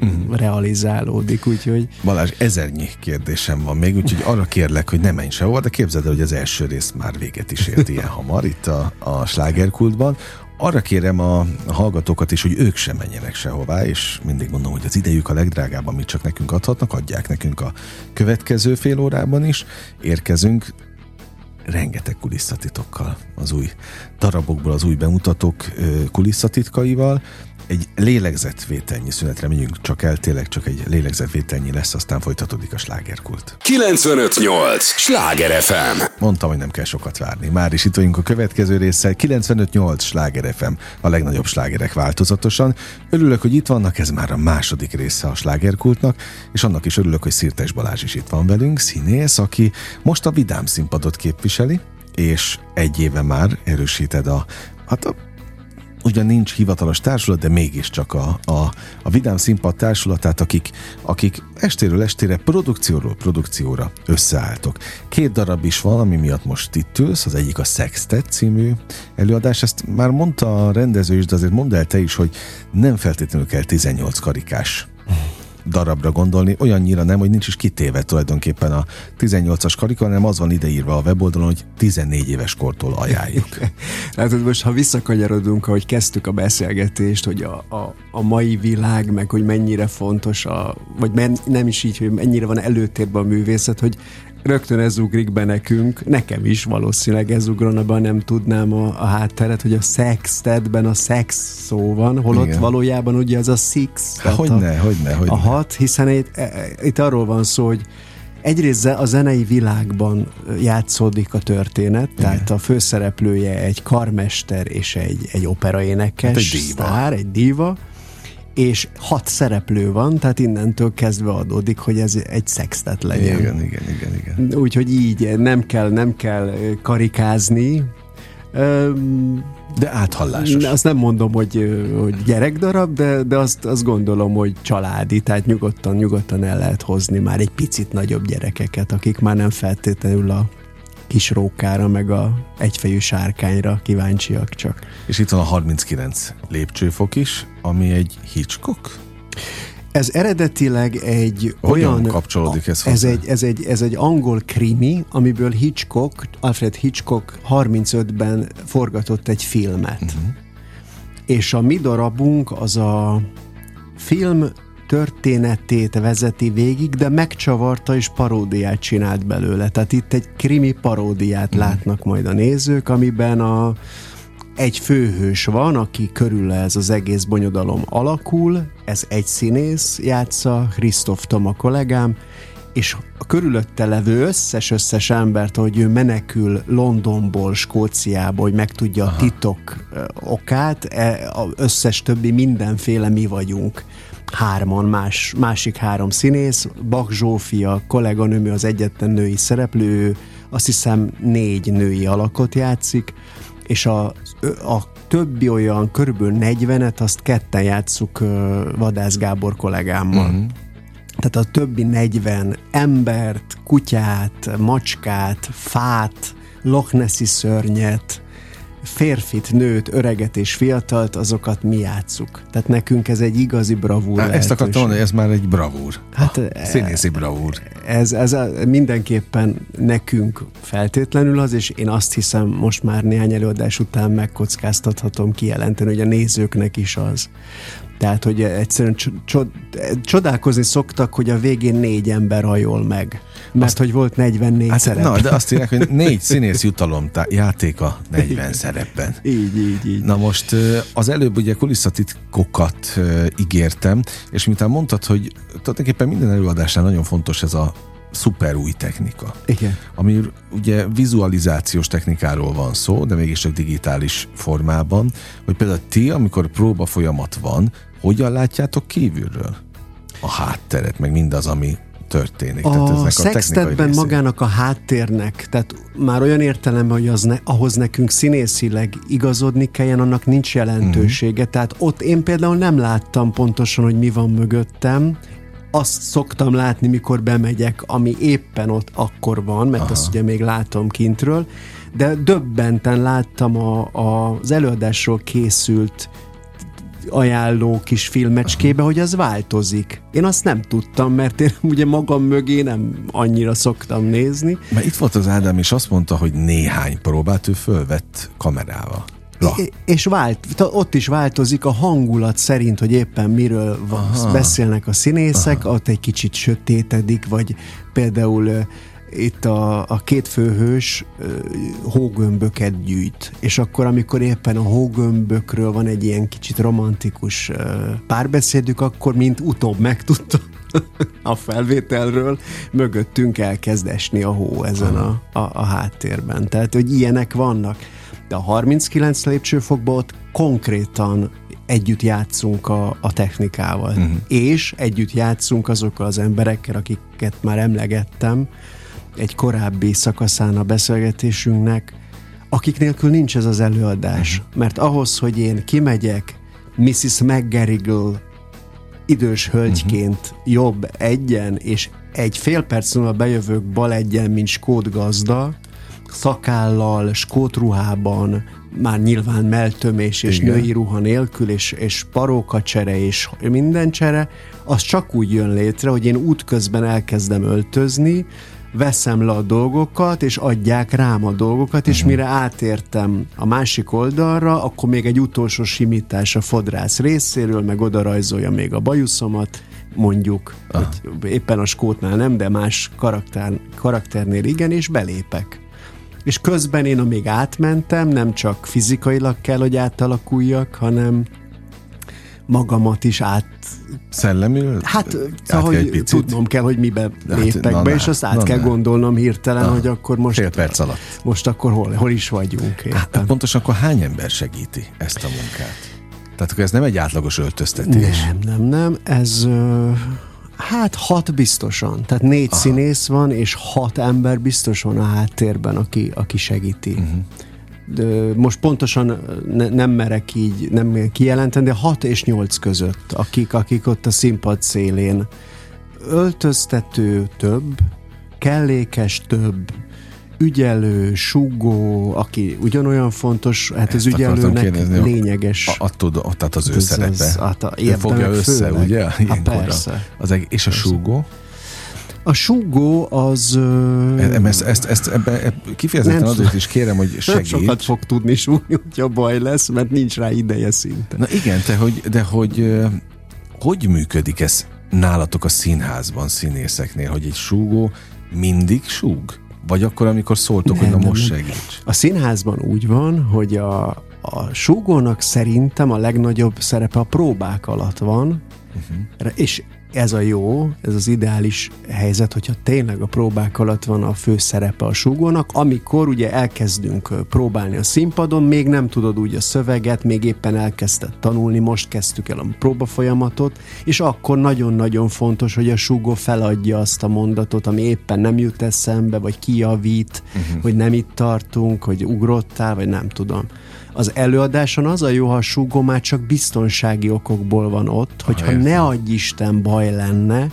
Speaker 4: uh-huh. realizálódik, úgyhogy...
Speaker 3: Balázs, ezernyi kérdésem van még, úgyhogy arra kérlek, hogy ne menj sehova, de képzeld el, hogy az első rész már véget is ért ilyen hamar itt a, a slágerkultban. Arra kérem a, hallgatókat is, hogy ők sem menjenek sehová, és mindig mondom, hogy az idejük a legdrágább, amit csak nekünk adhatnak, adják nekünk a következő fél órában is. Érkezünk rengeteg kulisszatitokkal, az új darabokból, az új bemutatók kulisszatitkaival, egy lélegzetvételnyi szünetre megyünk csak el, tényleg csak egy lélegzetvételnyi lesz, aztán folytatódik a slágerkult.
Speaker 1: 958! Sláger FM!
Speaker 3: Mondtam, hogy nem kell sokat várni. Már is itt vagyunk a következő résszel. 958! Sláger FM, a legnagyobb slágerek változatosan. Örülök, hogy itt vannak, ez már a második része a slágerkultnak, és annak is örülök, hogy Szirtes Balázs is itt van velünk, színész, aki most a vidám színpadot képviseli, és egy éve már erősíted a, hát a ugyan nincs hivatalos társulat, de mégiscsak a, a, a Vidám Színpad társulatát, akik, akik estéről estére, produkcióról produkcióra összeálltok. Két darab is van, ami miatt most itt ülsz, az egyik a Sextet című előadás, ezt már mondta a rendező is, de azért mondd el te is, hogy nem feltétlenül kell 18 karikás darabra gondolni, olyannyira nem, hogy nincs is kitéve tulajdonképpen a 18-as karika, hanem az van ideírva a weboldalon, hogy 14 éves kortól ajánljuk.
Speaker 4: hogy most, ha visszakanyarodunk, ahogy kezdtük a beszélgetést, hogy a, a, a mai világ, meg hogy mennyire fontos, a, vagy men, nem is így, hogy mennyire van előtérben a művészet, hogy rögtön ez ugrik be nekünk, nekem is valószínűleg ez ugrana be, nem tudnám a, a hátteret, hogy a sextedben a szex szó van, holott Igen. valójában ugye az a six.
Speaker 3: Há, hogyne,
Speaker 4: a,
Speaker 3: hogyne, hogyne.
Speaker 4: A hat, hiszen itt, e, e, itt arról van szó, hogy egyrészt a zenei világban játszódik a történet, Igen. tehát a főszereplője egy karmester és egy, egy operaénekes hát egy diva. sztár, egy diva, és hat szereplő van, tehát innentől kezdve adódik, hogy ez egy szextet legyen.
Speaker 3: Igen, igen, igen, igen.
Speaker 4: Úgyhogy így nem kell, nem kell karikázni.
Speaker 3: De áthallásos.
Speaker 4: Azt nem mondom, hogy, hogy gyerekdarab, de, de azt, azt gondolom, hogy családi, tehát nyugodtan, nyugodtan el lehet hozni már egy picit nagyobb gyerekeket, akik már nem feltétlenül a kis rókára, meg a egyfejű sárkányra kíváncsiak csak.
Speaker 3: És itt van a 39 lépcsőfok is, ami egy Hitchcock?
Speaker 4: Ez eredetileg egy
Speaker 3: Hogyan
Speaker 4: olyan...
Speaker 3: kapcsolódik ez
Speaker 4: ez egy, ez, egy, ez egy angol krimi, amiből Hitchcock, Alfred Hitchcock 35-ben forgatott egy filmet. Uh-huh. És a mi darabunk az a film történetét vezeti végig, de megcsavarta és paródiát csinált belőle. Tehát itt egy krimi paródiát mm. látnak majd a nézők, amiben a, egy főhős van, aki körül ez az egész bonyodalom alakul, ez egy színész játsza, Christoph Toma kollégám, és a körülötte levő összes-összes embert, hogy ő menekül Londonból, Skóciából, hogy megtudja Aha. a titok okát, e, az összes többi mindenféle mi vagyunk hárman, más, másik három színész, Bak Zsófia, kolléganőmű az egyetlen női szereplő, azt hiszem négy női alakot játszik, és a, a többi olyan körülbelül 40-et, azt ketten játsszuk Vadász Gábor kollégámmal. Uh-huh. Tehát a többi 40 embert, kutyát, macskát, fát, Loch Nessi szörnyet, férfit, nőt, öreget és fiatalt, azokat mi játszuk. Tehát nekünk ez egy igazi bravúr.
Speaker 3: Hát ezt akartam mondani, ez már egy bravúr. Hát, a színészi bravúr.
Speaker 4: Ez, ez a, mindenképpen nekünk feltétlenül az, és én azt hiszem most már néhány előadás után megkockáztathatom kijelenteni, hogy a nézőknek is az. Tehát, hogy egyszerűen csodálkozni szoktak, hogy a végén négy ember hajol meg. Mert azt, hogy volt 44 hát, szerep.
Speaker 3: Na, de azt írják, hogy négy színész jutalom játéka 40 szerepben.
Speaker 4: Így, így, így.
Speaker 3: Na most az előbb ugye kulisszatitkokat ígértem, és miután mondtad, hogy tulajdonképpen minden előadásnál nagyon fontos ez a szuper új technika.
Speaker 4: Igen.
Speaker 3: Ami ugye vizualizációs technikáról van szó, de mégis csak digitális formában, hogy például ti, amikor próba folyamat van, hogyan látjátok kívülről a hátteret, meg mindaz, ami történik.
Speaker 4: A, tehát a sextetben magának a háttérnek, tehát már olyan értelemben, hogy az ne, ahhoz nekünk színészileg igazodni kelljen, annak nincs jelentősége. Uh-huh. Tehát ott én például nem láttam pontosan, hogy mi van mögöttem, azt szoktam látni, mikor bemegyek, ami éppen ott akkor van, mert Aha. azt ugye még látom kintről, de döbbenten láttam a, a, az előadásról készült ajánló kis filmecskébe, hogy az változik. Én azt nem tudtam, mert én ugye magam mögé nem annyira szoktam nézni.
Speaker 3: Mert itt volt az Ádám, és azt mondta, hogy néhány próbát ő fölvett kamerával.
Speaker 4: La. És vált, ott is változik a hangulat szerint, hogy éppen miről van, beszélnek a színészek, Aha. ott egy kicsit sötétedik, vagy például itt a, a két főhős hógömböket gyűjt, és akkor, amikor éppen a hógömbökről van egy ilyen kicsit romantikus párbeszédük, akkor mint utóbb megtudta a felvételről, mögöttünk elkezd esni a hó ezen a, a, a háttérben. Tehát, hogy ilyenek vannak. De a 39 lépcsőfokban ott konkrétan együtt játszunk a, a technikával. Uh-huh. És együtt játszunk azokkal az emberekkel, akiket már emlegettem, egy korábbi szakaszán a beszélgetésünknek, akik nélkül nincs ez az előadás. Uh-huh. Mert ahhoz, hogy én kimegyek Mrs. McGarrigle idős hölgyként uh-huh. jobb egyen, és egy fél perc múlva bejövök bal egyen, mint skót gazda, szakállal, skótruhában, már nyilván meltömés és Igen. női ruha nélkül, és, és parókacsere és minden csere, az csak úgy jön létre, hogy én útközben elkezdem öltözni, veszem le a dolgokat, és adják rám a dolgokat, és uh-huh. mire átértem a másik oldalra, akkor még egy utolsó simítás a fodrász részéről, meg oda rajzolja még a bajuszomat, mondjuk, hogy éppen a skótnál nem, de más karakter, karakternél igen, és belépek. És közben én, amíg átmentem, nem csak fizikailag kell, hogy átalakuljak, hanem magamat is át...
Speaker 3: Szellemül?
Speaker 4: Hát, szóval, hogy tudnom kell, hogy mibe hát, lépek na, be, és azt át na, kell na. gondolnom hirtelen, na, hogy akkor most...
Speaker 3: Fél perc alatt.
Speaker 4: Most akkor hol, hol is vagyunk.
Speaker 3: Hát, pontosan akkor hány ember segíti ezt a munkát? Tehát akkor ez nem egy átlagos öltöztetés.
Speaker 4: Nem, nem, nem. Ez... Hát hat biztosan. Tehát négy Aha. színész van, és hat ember biztos van a háttérben, aki, aki segíti. Uh-huh most pontosan ne, nem merek így nem kijelenteni, de 6 és 8 között, akik, akik ott a színpad szélén öltöztető több, kellékes több, ügyelő, sugó, aki ugyanolyan fontos, hát Ezt az ügyelőnek kérdezni, lényeges.
Speaker 3: Attól, tehát az ő szerepe. Az, hát a, fogja össze, főleg. ugye?
Speaker 4: A persze.
Speaker 3: Az, és a súgó?
Speaker 4: A súgó az...
Speaker 3: E, ezt, ezt, ezt ebbe, ebbe kifejezetten nem azért is kérem, hogy segíts.
Speaker 4: Nem sokat fog tudni súgni, hogyha baj lesz, mert nincs rá ideje szinte.
Speaker 3: Na igen, te hogy, de hogy hogy működik ez nálatok a színházban, színészeknél, hogy egy súgó mindig súg? Vagy akkor, amikor szóltok, nem, hogy na nem, most segíts?
Speaker 4: A színházban úgy van, hogy a, a súgónak szerintem a legnagyobb szerepe a próbák alatt van, uh-huh. és ez a jó, ez az ideális helyzet, hogyha tényleg a próbák alatt van a fő szerepe a súgónak, amikor ugye elkezdünk próbálni a színpadon, még nem tudod úgy a szöveget, még éppen elkezdted tanulni, most kezdtük el a próbafolyamatot, és akkor nagyon-nagyon fontos, hogy a súgó feladja azt a mondatot, ami éppen nem jut eszembe, vagy kijavít, uh-huh. hogy nem itt tartunk, hogy ugrottál, vagy nem tudom az előadáson az a jó, ha a súgó már csak biztonsági okokból van ott, hogyha ha, ne adj Isten baj lenne,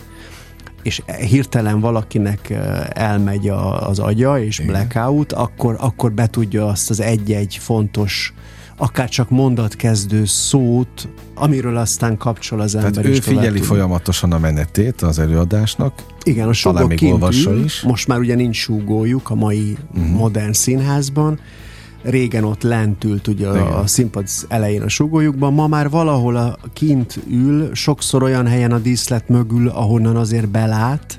Speaker 4: és hirtelen valakinek elmegy a, az agya, és Igen. blackout, akkor, akkor betudja azt az egy-egy fontos akár csak mondatkezdő szót, amiről aztán kapcsol az ember.
Speaker 3: Tehát ő figyeli tud. folyamatosan a menetét az előadásnak.
Speaker 4: Igen, a súgó kint ül, is. most már ugye nincs súgójuk a mai uh-huh. modern színházban, régen ott lent ült ugye a, a színpad elején a sugójukban, ma már valahol a kint ül, sokszor olyan helyen a díszlet mögül, ahonnan azért belát,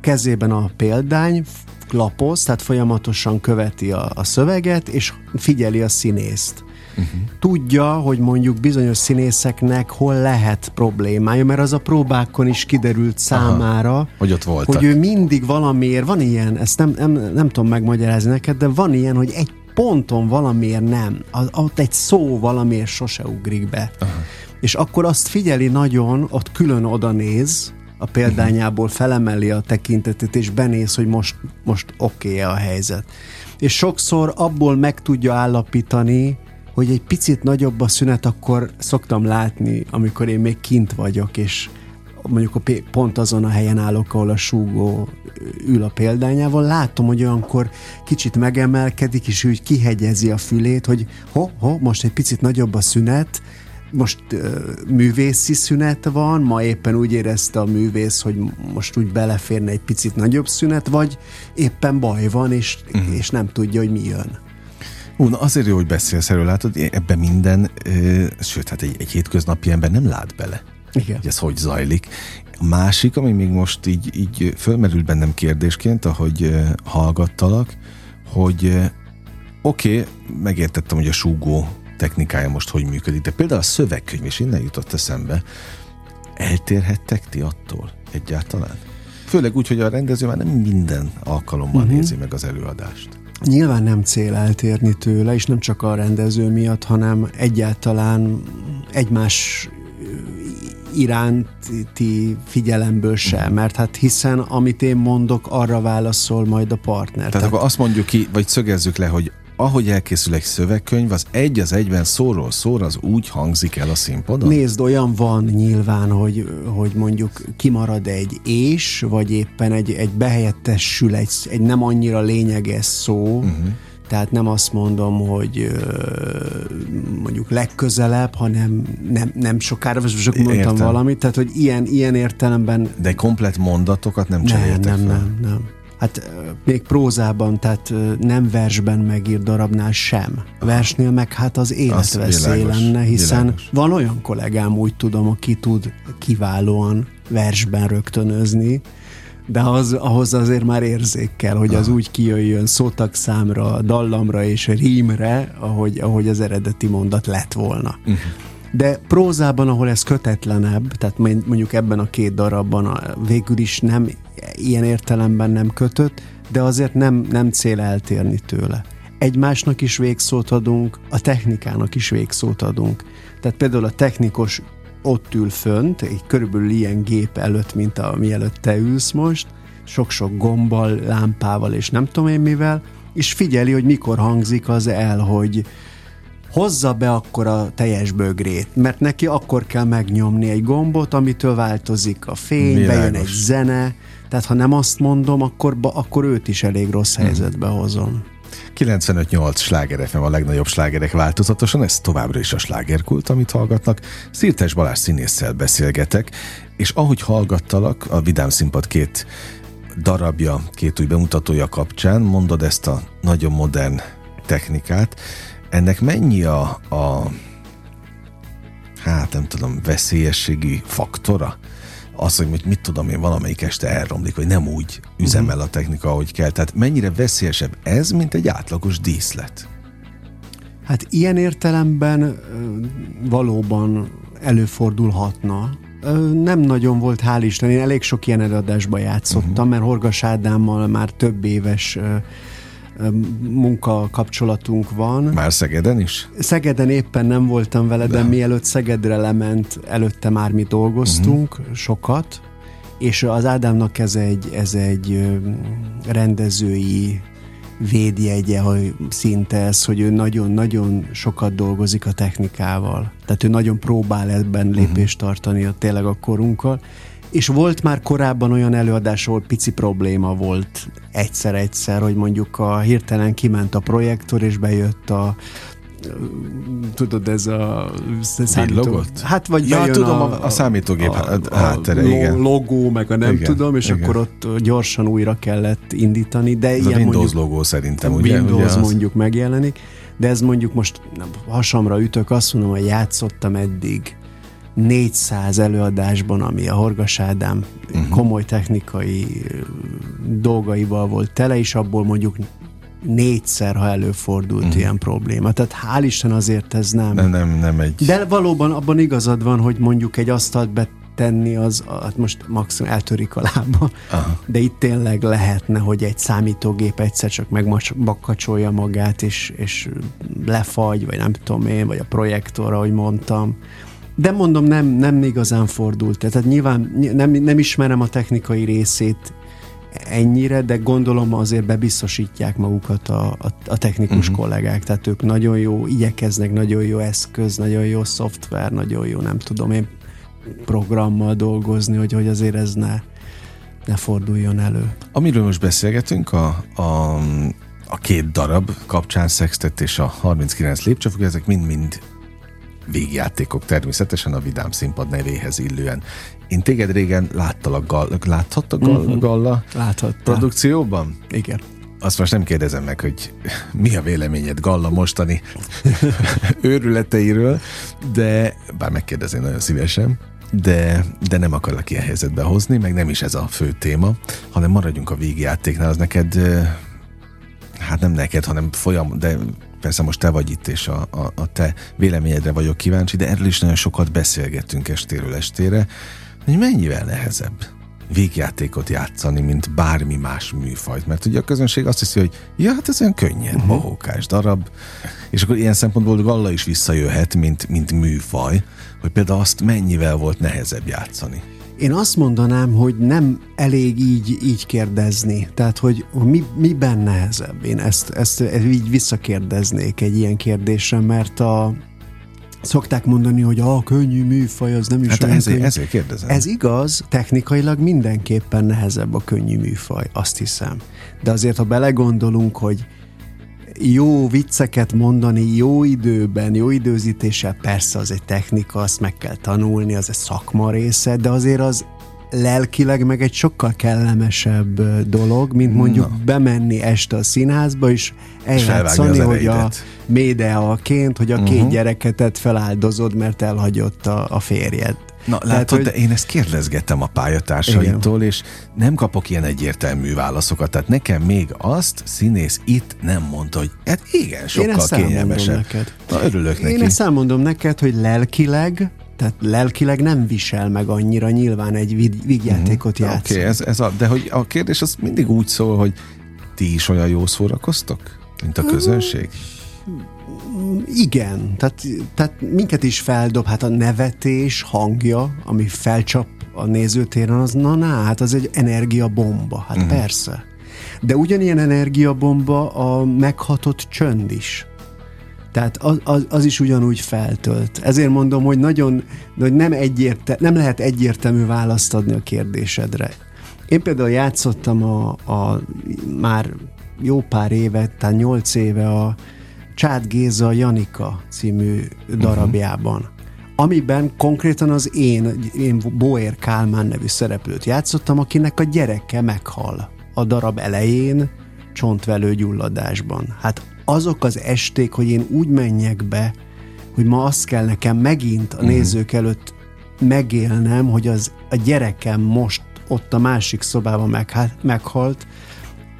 Speaker 4: kezében a példány, lapoz, tehát folyamatosan követi a, a szöveget, és figyeli a színészt. Uh-huh. Tudja, hogy mondjuk bizonyos színészeknek hol lehet problémája, mert az a próbákon is kiderült számára, Aha,
Speaker 3: hogy ott voltak.
Speaker 4: Hogy ő mindig valamiért, van ilyen, ezt nem, nem, nem tudom megmagyarázni neked, de van ilyen, hogy egy ponton valamiért nem, ott egy szó valamiért sose ugrik be. Aha. És akkor azt figyeli nagyon, ott külön oda néz, a példányából felemeli a tekintetét, és benéz, hogy most, most oké okay a helyzet. És sokszor abból meg tudja állapítani, hogy egy picit nagyobb a szünet, akkor szoktam látni, amikor én még kint vagyok, és mondjuk a pont azon a helyen állok, ahol a súgó ül a példányával, látom, hogy olyankor kicsit megemelkedik, és úgy kihegyezi a fülét, hogy ho, ho, most egy picit nagyobb a szünet, most uh, művészi szünet van, ma éppen úgy érezte a művész, hogy most úgy beleférne egy picit nagyobb szünet, vagy éppen baj van, és, uh-huh. és nem tudja, hogy mi jön.
Speaker 3: Ú, na azért jó, hogy beszélsz erről, látod, ebben minden, ö, sőt, hát egy, egy hétköznapi ember nem lát bele. Igen. Hogy ez hogy zajlik. A másik, ami még most így, így fölmerült bennem kérdésként, ahogy hallgattalak, hogy oké, okay, megértettem, hogy a súgó technikája most hogy működik, de például a szövegkönyv, és innen jutott eszembe, eltérhettek ti attól egyáltalán? Főleg úgy, hogy a rendező már nem minden alkalommal uh-huh. nézi meg az előadást.
Speaker 4: Nyilván nem cél eltérni tőle, és nem csak a rendező miatt, hanem egyáltalán egymás iránti figyelemből sem, mhm. mert hát hiszen amit én mondok, arra válaszol majd a partner.
Speaker 3: Tehát, Tehát akkor azt mondjuk ki, vagy szögezzük le, hogy ahogy elkészül egy szövegkönyv, az egy az egyben szóról szóra az úgy hangzik el a színpadon?
Speaker 4: Nézd, olyan van nyilván, hogy, hogy mondjuk kimarad egy és, vagy éppen egy, egy behelyettesül egy, egy nem annyira lényeges szó, uh-huh. Tehát nem azt mondom, hogy mondjuk legközelebb, hanem nem, nem sokára, vagy csak mondtam Értem. valamit, tehát hogy ilyen, ilyen értelemben...
Speaker 3: De komplet mondatokat nem cseréltek
Speaker 4: Nem, nem, nem, nem. Hát még prózában, tehát nem versben megír darabnál sem. Versnél meg hát az életveszély lenne, hiszen világos. van olyan kollégám, úgy tudom, aki tud kiválóan versben rögtönözni, de az, ahhoz azért már érzék kell, hogy az úgy kijöjjön szótak számra, dallamra és rímre, ahogy, ahogy az eredeti mondat lett volna. Uh-huh. De prózában, ahol ez kötetlenebb, tehát mondjuk ebben a két darabban végül is nem ilyen értelemben nem kötött, de azért nem, nem cél eltérni tőle. Egymásnak is végszót adunk, a technikának is végszót adunk. Tehát például a technikus ott ül fönt, egy körülbelül ilyen gép előtt, mint a mielőtt te ülsz most, sok-sok gombbal, lámpával és nem tudom én mivel, és figyeli, hogy mikor hangzik az el, hogy hozza be akkor a teljes bögrét, mert neki akkor kell megnyomni egy gombot, amitől változik a fény, Világos. bejön egy zene, tehát ha nem azt mondom, akkor, akkor őt is elég rossz helyzetbe hozom.
Speaker 3: 95-8 sláger FM a legnagyobb slágerek változatosan, ez továbbra is a slágerkult, amit hallgatnak. Szirtes Balázs színésszel beszélgetek, és ahogy hallgattalak, a Vidám Színpad két darabja, két új bemutatója kapcsán mondod ezt a nagyon modern technikát. Ennek mennyi a, a hát nem tudom, veszélyességi faktora? Az, hogy mit tudom én, valamelyik este elromlik, vagy nem úgy üzemel a technika, ahogy kell. Tehát mennyire veszélyesebb ez, mint egy átlagos díszlet?
Speaker 4: Hát ilyen értelemben valóban előfordulhatna. Nem nagyon volt, hál' Isten, én elég sok ilyen előadásban játszottam, uh-huh. mert Horgas Ádámmal már több éves munka kapcsolatunk van.
Speaker 3: Már Szegeden is?
Speaker 4: Szegeden éppen nem voltam vele, de, de mielőtt Szegedre lement, előtte már mi dolgoztunk uh-huh. sokat, és az Ádámnak ez egy, ez egy rendezői védjegye, hogy szinte ez, hogy ő nagyon-nagyon sokat dolgozik a technikával. Tehát ő nagyon próbál ebben mhm. lépést tartani a tényleg a korunkkal, és volt már korábban olyan előadás, ahol pici probléma volt egyszer-egyszer, hogy mondjuk a hirtelen kiment a projektor, és bejött a tudod, ez a
Speaker 3: számítógép.
Speaker 4: Hát vagy
Speaker 3: ja, tudom, a, a számítógép a, a, háttere, a igen.
Speaker 4: logó, meg a nem igen, tudom, és igen. akkor ott gyorsan újra kellett indítani, de
Speaker 3: ez ilyen a Windows mondjuk, logó szerintem,
Speaker 4: ugye? Windows ugye mondjuk megjelenik, de ez mondjuk most nem, hasamra ütök, azt mondom, hogy játszottam eddig 400 előadásban, ami a Horgas Ádám uh-huh. komoly technikai dolgaival volt tele, és abból mondjuk négyszer, ha előfordult uh-huh. ilyen probléma. Tehát hál' Isten azért ez nem.
Speaker 3: Nem, nem, nem egy.
Speaker 4: De valóban abban igazad van, hogy mondjuk egy asztalt betenni, az hát most maximum eltörik a lába, Aha. de itt tényleg lehetne, hogy egy számítógép egyszer csak megbakacsolja magát, és, és lefagy, vagy nem tudom én, vagy a projektor, ahogy mondtam. De mondom, nem, nem igazán fordult. Tehát nyilván nem, nem ismerem a technikai részét ennyire, de gondolom azért bebiztosítják magukat a, a, a technikus uh-huh. kollégák, tehát ők nagyon jó, igyekeznek, nagyon jó eszköz, nagyon jó szoftver, nagyon jó, nem tudom én, programmal dolgozni, hogy, hogy azért ez ne, ne forduljon elő.
Speaker 3: Amiről most beszélgetünk, a, a, a két darab kapcsán Sextet és a 39 lépcsőfok, ezek mind-mind végjátékok természetesen a Vidám Színpad nevéhez illően. Én téged régen láttalak, gal, láthattak gal, uh-huh. Galla
Speaker 4: Láthatta.
Speaker 3: produkcióban?
Speaker 4: Igen.
Speaker 3: Azt most nem kérdezem meg, hogy mi a véleményed Galla mostani őrületeiről, de bár megkérdezem nagyon szívesen, de, de nem akarlak ilyen helyzetbe hozni, meg nem is ez a fő téma, hanem maradjunk a végjátéknál, az neked hát nem neked, hanem folyam, de persze most te vagy itt, és a, a, a te véleményedre vagyok kíváncsi, de erről is nagyon sokat beszélgettünk estéről estére, hogy mennyivel nehezebb végjátékot játszani, mint bármi más műfajt. Mert ugye a közönség azt hiszi, hogy ja, hát ez olyan könnyen, uh-huh. darab. És akkor ilyen szempontból Galla is visszajöhet, mint, mint műfaj, hogy például azt mennyivel volt nehezebb játszani.
Speaker 4: Én azt mondanám, hogy nem elég így, így kérdezni. Tehát, hogy mi, miben nehezebb? Én ezt, ezt, így visszakérdeznék egy ilyen kérdésre, mert a, szokták mondani, hogy a könnyű műfaj az nem is
Speaker 3: hát
Speaker 4: olyan
Speaker 3: ezért,
Speaker 4: könnyű.
Speaker 3: ezért kérdezem.
Speaker 4: Ez igaz, technikailag mindenképpen nehezebb a könnyű műfaj, azt hiszem. De azért, ha belegondolunk, hogy jó vicceket mondani jó időben, jó időzítéssel, persze az egy technika, azt meg kell tanulni, az egy szakma része, de azért az lelkileg meg egy sokkal kellemesebb dolog, mint mondjuk
Speaker 3: Na.
Speaker 4: bemenni este a színházba, és eljátszani, hogy a médeaként, hogy a
Speaker 3: Mhm.
Speaker 4: két gyereketet feláldozod, mert elhagyott a, a férjed.
Speaker 3: Na,
Speaker 4: Tehát,
Speaker 3: látod,
Speaker 4: hogy-
Speaker 3: de én ezt kérdezgettem a pályatársaitól, és nem kapok ilyen egyértelmű válaszokat. Tehát nekem még azt színész itt nem mondta, hogy hát igen, sokkal kényelmesebb.
Speaker 4: neked.
Speaker 3: Na, örülök neki.
Speaker 4: Én ezt elmondom neked, hogy lelkileg, tehát lelkileg nem visel meg annyira nyilván egy vígjátékot
Speaker 3: Oké,
Speaker 4: játszani.
Speaker 3: okay, ez, ez a, de hogy a kérdés az mindig úgy szól, hogy ti is olyan jó szórakoztok, mint a közönség?
Speaker 4: Igen, tehát, tehát minket is feldob, hát a nevetés hangja, ami felcsap a nézőtéren, az na, na hát az egy energiabomba, hát uh-huh. persze. De ugyanilyen energiabomba a meghatott csönd is. Tehát az, az, az is ugyanúgy feltölt. Ezért mondom, hogy nagyon, hogy nem, egyérte, nem lehet egyértelmű választ adni a kérdésedre. Én például játszottam a, a már jó pár éve, tehát nyolc éve a Csád Géza Janika című darabjában, uh-huh. amiben konkrétan az én, én Boér Kálmán nevű szereplőt játszottam, akinek a gyereke meghal a darab elején csontvelő gyulladásban. Hát azok az esték, hogy én úgy menjek be, hogy ma azt kell nekem megint a nézők előtt megélnem, hogy az a gyerekem most ott a másik szobában meg, meghalt,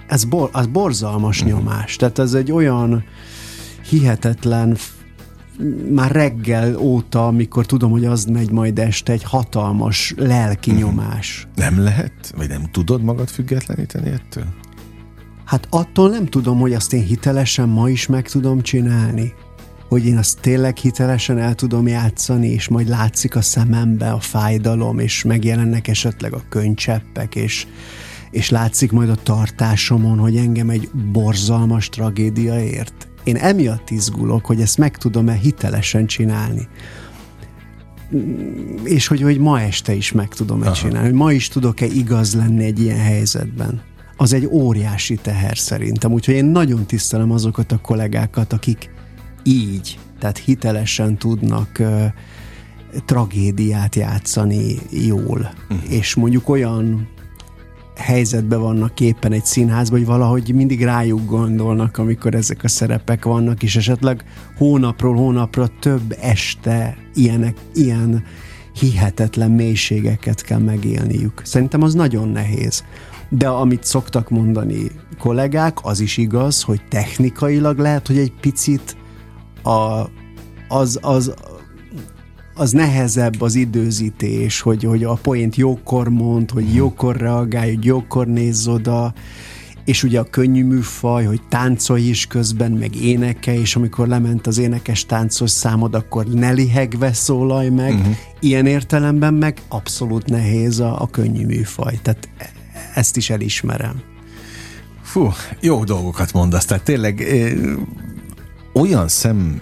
Speaker 4: ez bor, az borzalmas uh-huh. nyomás. Tehát ez egy olyan hihetetlen, már reggel óta, amikor tudom, hogy az megy majd este, egy hatalmas lelki uh-huh. nyomás.
Speaker 3: Nem lehet? Vagy nem tudod magad függetleníteni ettől?
Speaker 4: Hát attól nem tudom, hogy azt én hitelesen ma is meg tudom csinálni. Hogy én azt tényleg hitelesen el tudom játszani, és majd látszik a szemembe a fájdalom, és megjelennek esetleg a könycseppek, és, és látszik majd a tartásomon, hogy engem egy borzalmas tragédia ért. Én emiatt izgulok, hogy ezt meg tudom-e hitelesen csinálni. És hogy, hogy ma este is meg tudom-e
Speaker 3: Aha.
Speaker 4: csinálni, hogy ma is tudok-e igaz lenni egy ilyen helyzetben. Az egy óriási teher szerintem, úgyhogy én nagyon tisztelem azokat a kollégákat, akik így, tehát hitelesen tudnak uh, tragédiát játszani jól. Uh-huh. És mondjuk olyan helyzetben vannak éppen egy színházban, hogy valahogy mindig rájuk gondolnak, amikor ezek a szerepek vannak, és esetleg hónapról hónapra több este ilyenek, ilyen hihetetlen mélységeket kell megélniük. Szerintem az nagyon nehéz. De amit szoktak mondani kollégák, az is igaz, hogy technikailag lehet, hogy egy picit a, az, az, az nehezebb az időzítés, hogy, hogy a poént jókor mond, hogy jókor reagálj, hogy jókor nézz oda, és ugye a könnyű műfaj, hogy táncolj is közben, meg énekelj, és amikor lement az énekes táncos számod, akkor ne lihegve szólalj meg. Uh-huh. Ilyen értelemben meg abszolút nehéz a, a könnyű műfaj. Tehát e- ezt is elismerem.
Speaker 3: Fú, jó dolgokat mondasz, tehát tényleg eh, olyan szem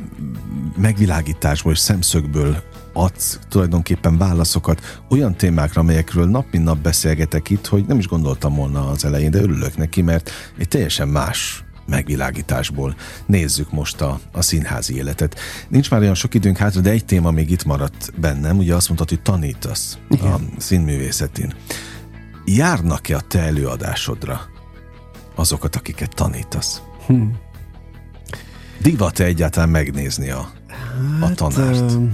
Speaker 3: megvilágításból és szemszögből adsz tulajdonképpen válaszokat olyan témákra, amelyekről nap mint nap beszélgetek itt, hogy nem is gondoltam volna az elején, de örülök neki, mert egy teljesen más megvilágításból nézzük most a, a színházi életet. Nincs már olyan sok időnk hátra, de egy téma még itt maradt bennem. Ugye azt mondtad, hogy tanítasz Igen. a színművészetén. Járnak-e a te előadásodra azokat, akiket tanítasz?
Speaker 4: Hm.
Speaker 3: Divat-e egyáltalán megnézni a, a tanárt?
Speaker 4: ö,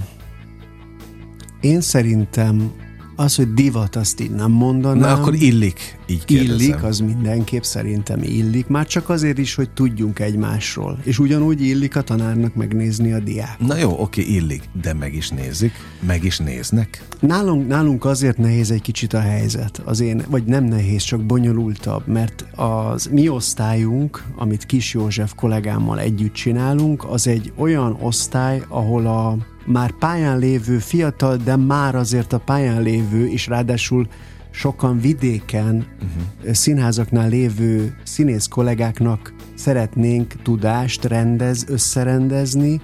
Speaker 4: én szerintem az, hogy divat, azt így nem mondanám.
Speaker 3: Na akkor illik Így kérdezem.
Speaker 4: Illik, az mindenképp szerintem illik, már csak azért is, hogy tudjunk egymásról. És ugyanúgy illik a tanárnak megnézni a diák.
Speaker 3: Na jó, oké, illik, de meg is nézik, meg is néznek.
Speaker 4: Nálunk, nálunk azért nehéz egy kicsit a helyzet, az én, vagy nem nehéz, csak bonyolultabb, mert az mi osztályunk, amit Kis József kollégámmal együtt csinálunk, az egy olyan osztály, ahol a már pályán lévő fiatal, de már azért a pályán lévő, és ráadásul sokan vidéken uh-huh. színházaknál lévő színész kollégáknak szeretnénk tudást rendez, összerendezni,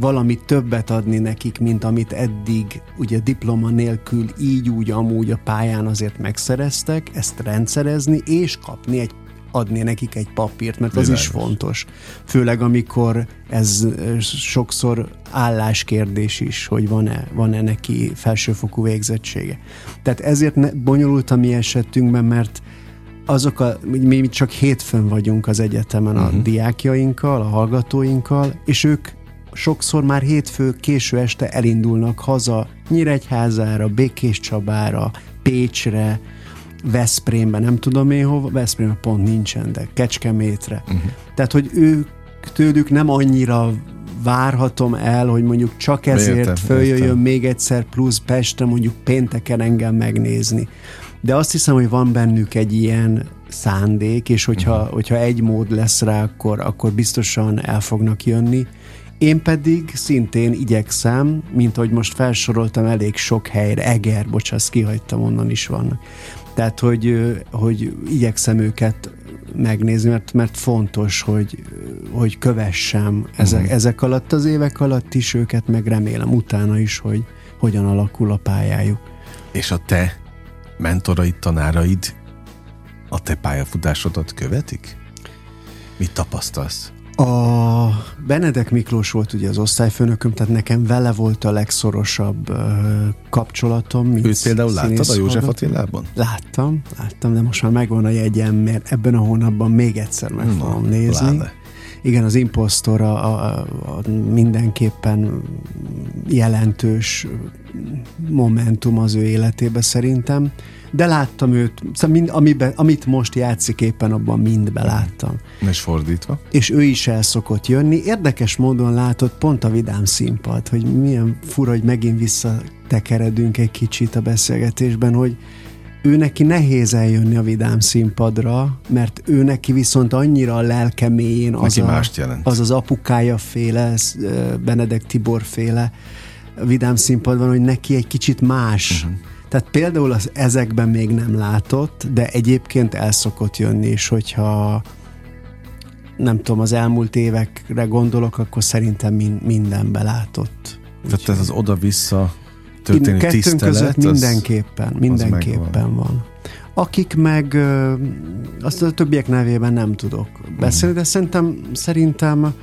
Speaker 4: valami többet adni nekik, mint amit eddig ugye diploma nélkül így úgy amúgy a pályán azért megszereztek, ezt rendszerezni és kapni egy adni nekik egy papírt, mert az is fontos. Főleg amikor ez sokszor álláskérdés is, hogy van-e, van-e neki felsőfokú végzettsége. Tehát ezért ne, bonyolult a mi esetünkben, mert azok a, mi, csak hétfőn vagyunk az egyetemen a uh-huh. diákjainkkal, a hallgatóinkkal, és ők sokszor már hétfő késő este elindulnak haza Nyíregyházára, Békés Csabára, Pécsre, Veszprémbe, nem tudom én hova, Veszprémbe pont nincsen, de Kecskemétre. Uh-huh. Tehát, hogy ők tőlük nem annyira várhatom el, hogy mondjuk csak ezért értem, följöjjön értem. még egyszer plusz Pestre mondjuk pénteken engem megnézni. De azt hiszem, hogy van bennük egy ilyen szándék, és hogyha, uh-huh. hogyha egy mód lesz rá, akkor, akkor biztosan el fognak jönni. Én pedig szintén igyekszem, mint ahogy most felsoroltam elég sok helyre, Eger, bocsász, kihagytam, onnan is vannak. Tehát, hogy, hogy igyekszem őket megnézni, mert, mert fontos, hogy, hogy kövessem ezek, uh-huh. ezek alatt az évek alatt is őket, meg remélem utána is, hogy hogyan alakul a pályájuk.
Speaker 3: És a te mentoraid, tanáraid a te pályafutásodat követik? Mit tapasztalsz?
Speaker 4: A Benedek Miklós volt ugye az osztályfőnököm, tehát nekem vele volt a legszorosabb uh, kapcsolatom.
Speaker 3: Mint Őt például láttad a József Attilában?
Speaker 4: Láttam, láttam, de most már megvan a jegyem, mert ebben a hónapban még egyszer meg Na, fogom nézni. Láne. Igen, az impostor a, a, a mindenképpen jelentős momentum az ő életébe szerintem de láttam őt, szóval mind, amiben, amit most játszik éppen abban mind beláttam.
Speaker 3: És fordítva?
Speaker 4: És ő is el szokott jönni. Érdekes módon látott pont a vidám színpad, hogy milyen fura, hogy megint visszatekeredünk egy kicsit a beszélgetésben, hogy ő neki nehéz eljönni a vidám színpadra, mert ő neki viszont annyira a lelke mélyén az, a, az az apukája féle, Benedek Tibor féle vidám színpadban, hogy neki egy kicsit más uh-huh tehát például az ezekben még nem látott, de egyébként el szokott jönni, és hogyha nem tudom, az elmúlt évekre gondolok, akkor szerintem mindenbe látott.
Speaker 3: Tehát ez az oda-vissza történő Kettőnk tisztelet, között
Speaker 4: mindenképpen, az, mindenképpen az van. Akik meg azt a többiek nevében nem tudok beszélni, de szerintem, szerintem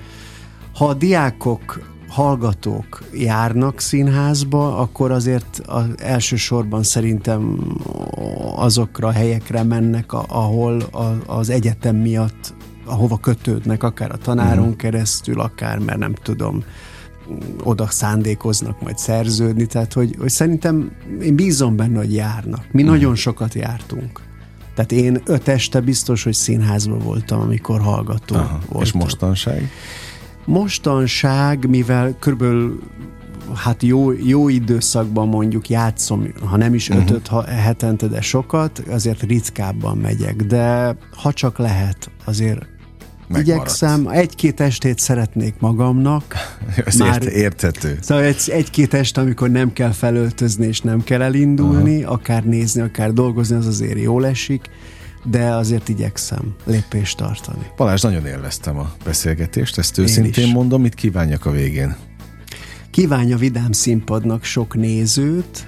Speaker 4: ha a diákok hallgatók járnak színházba, akkor azért az elsősorban szerintem azokra a helyekre mennek, ahol az egyetem miatt, ahova kötődnek, akár a tanáron mm. keresztül, akár, mert nem tudom, oda szándékoznak majd szerződni, tehát hogy, hogy szerintem én bízom benne, hogy járnak. Mi mm. nagyon sokat jártunk. Tehát én öt este biztos, hogy színházban voltam, amikor hallgató Aha, voltam.
Speaker 3: És mostanság?
Speaker 4: Mostanság, mivel körülbelül hát jó, jó időszakban mondjuk játszom, ha nem is uh-huh. ötöt ha, hetente, de sokat, azért ritkábban megyek, de ha csak lehet, azért Megmaradsz. igyekszem, egy-két estét szeretnék magamnak.
Speaker 3: Ez már, érthető.
Speaker 4: Szóval egy, egy-két est, amikor nem kell felöltözni és nem kell elindulni, uh-huh. akár nézni, akár dolgozni, az azért jól esik de azért igyekszem lépést tartani.
Speaker 3: Balázs, nagyon élveztem a beszélgetést, ezt őszintén mondom, mit kívánjak a végén?
Speaker 4: Kívánja Vidám Színpadnak sok nézőt,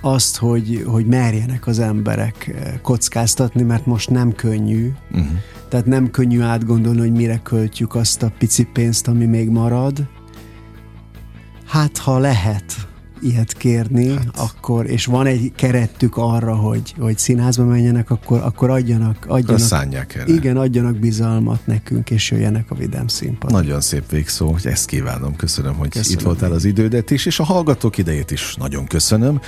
Speaker 4: azt, hogy, hogy merjenek az emberek eh, kockáztatni, mert most nem könnyű. Uh-huh. Tehát nem könnyű átgondolni, hogy mire költjük azt a pici pénzt, ami még marad. Hát, ha lehet, ilyet kérni, hát. akkor, és van egy kerettük arra, hogy, hogy színházba menjenek, akkor, akkor adjanak, adjanak
Speaker 3: erre.
Speaker 4: Igen, adjanak bizalmat nekünk, és jöjjenek a Vidám színpad.
Speaker 3: Nagyon szép végszó, hogy ezt kívánom. Köszönöm, hogy köszönöm itt voltál az idődet is, és a hallgatók idejét is nagyon köszönöm.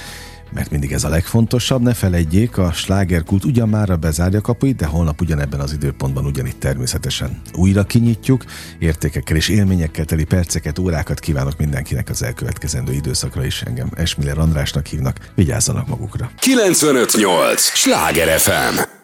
Speaker 3: Mert mindig ez a legfontosabb. Ne felejtjék, a slágerkult ugyan már bezárja kapuit, de holnap ugyanebben az időpontban ugyanitt természetesen újra kinyitjuk. Értékekkel és élményekkel teli perceket, órákat kívánok mindenkinek az elkövetkezendő időszakra is. Engem Esmiller Andrásnak hívnak. Vigyázzanak magukra.
Speaker 1: 958! Sláger FM!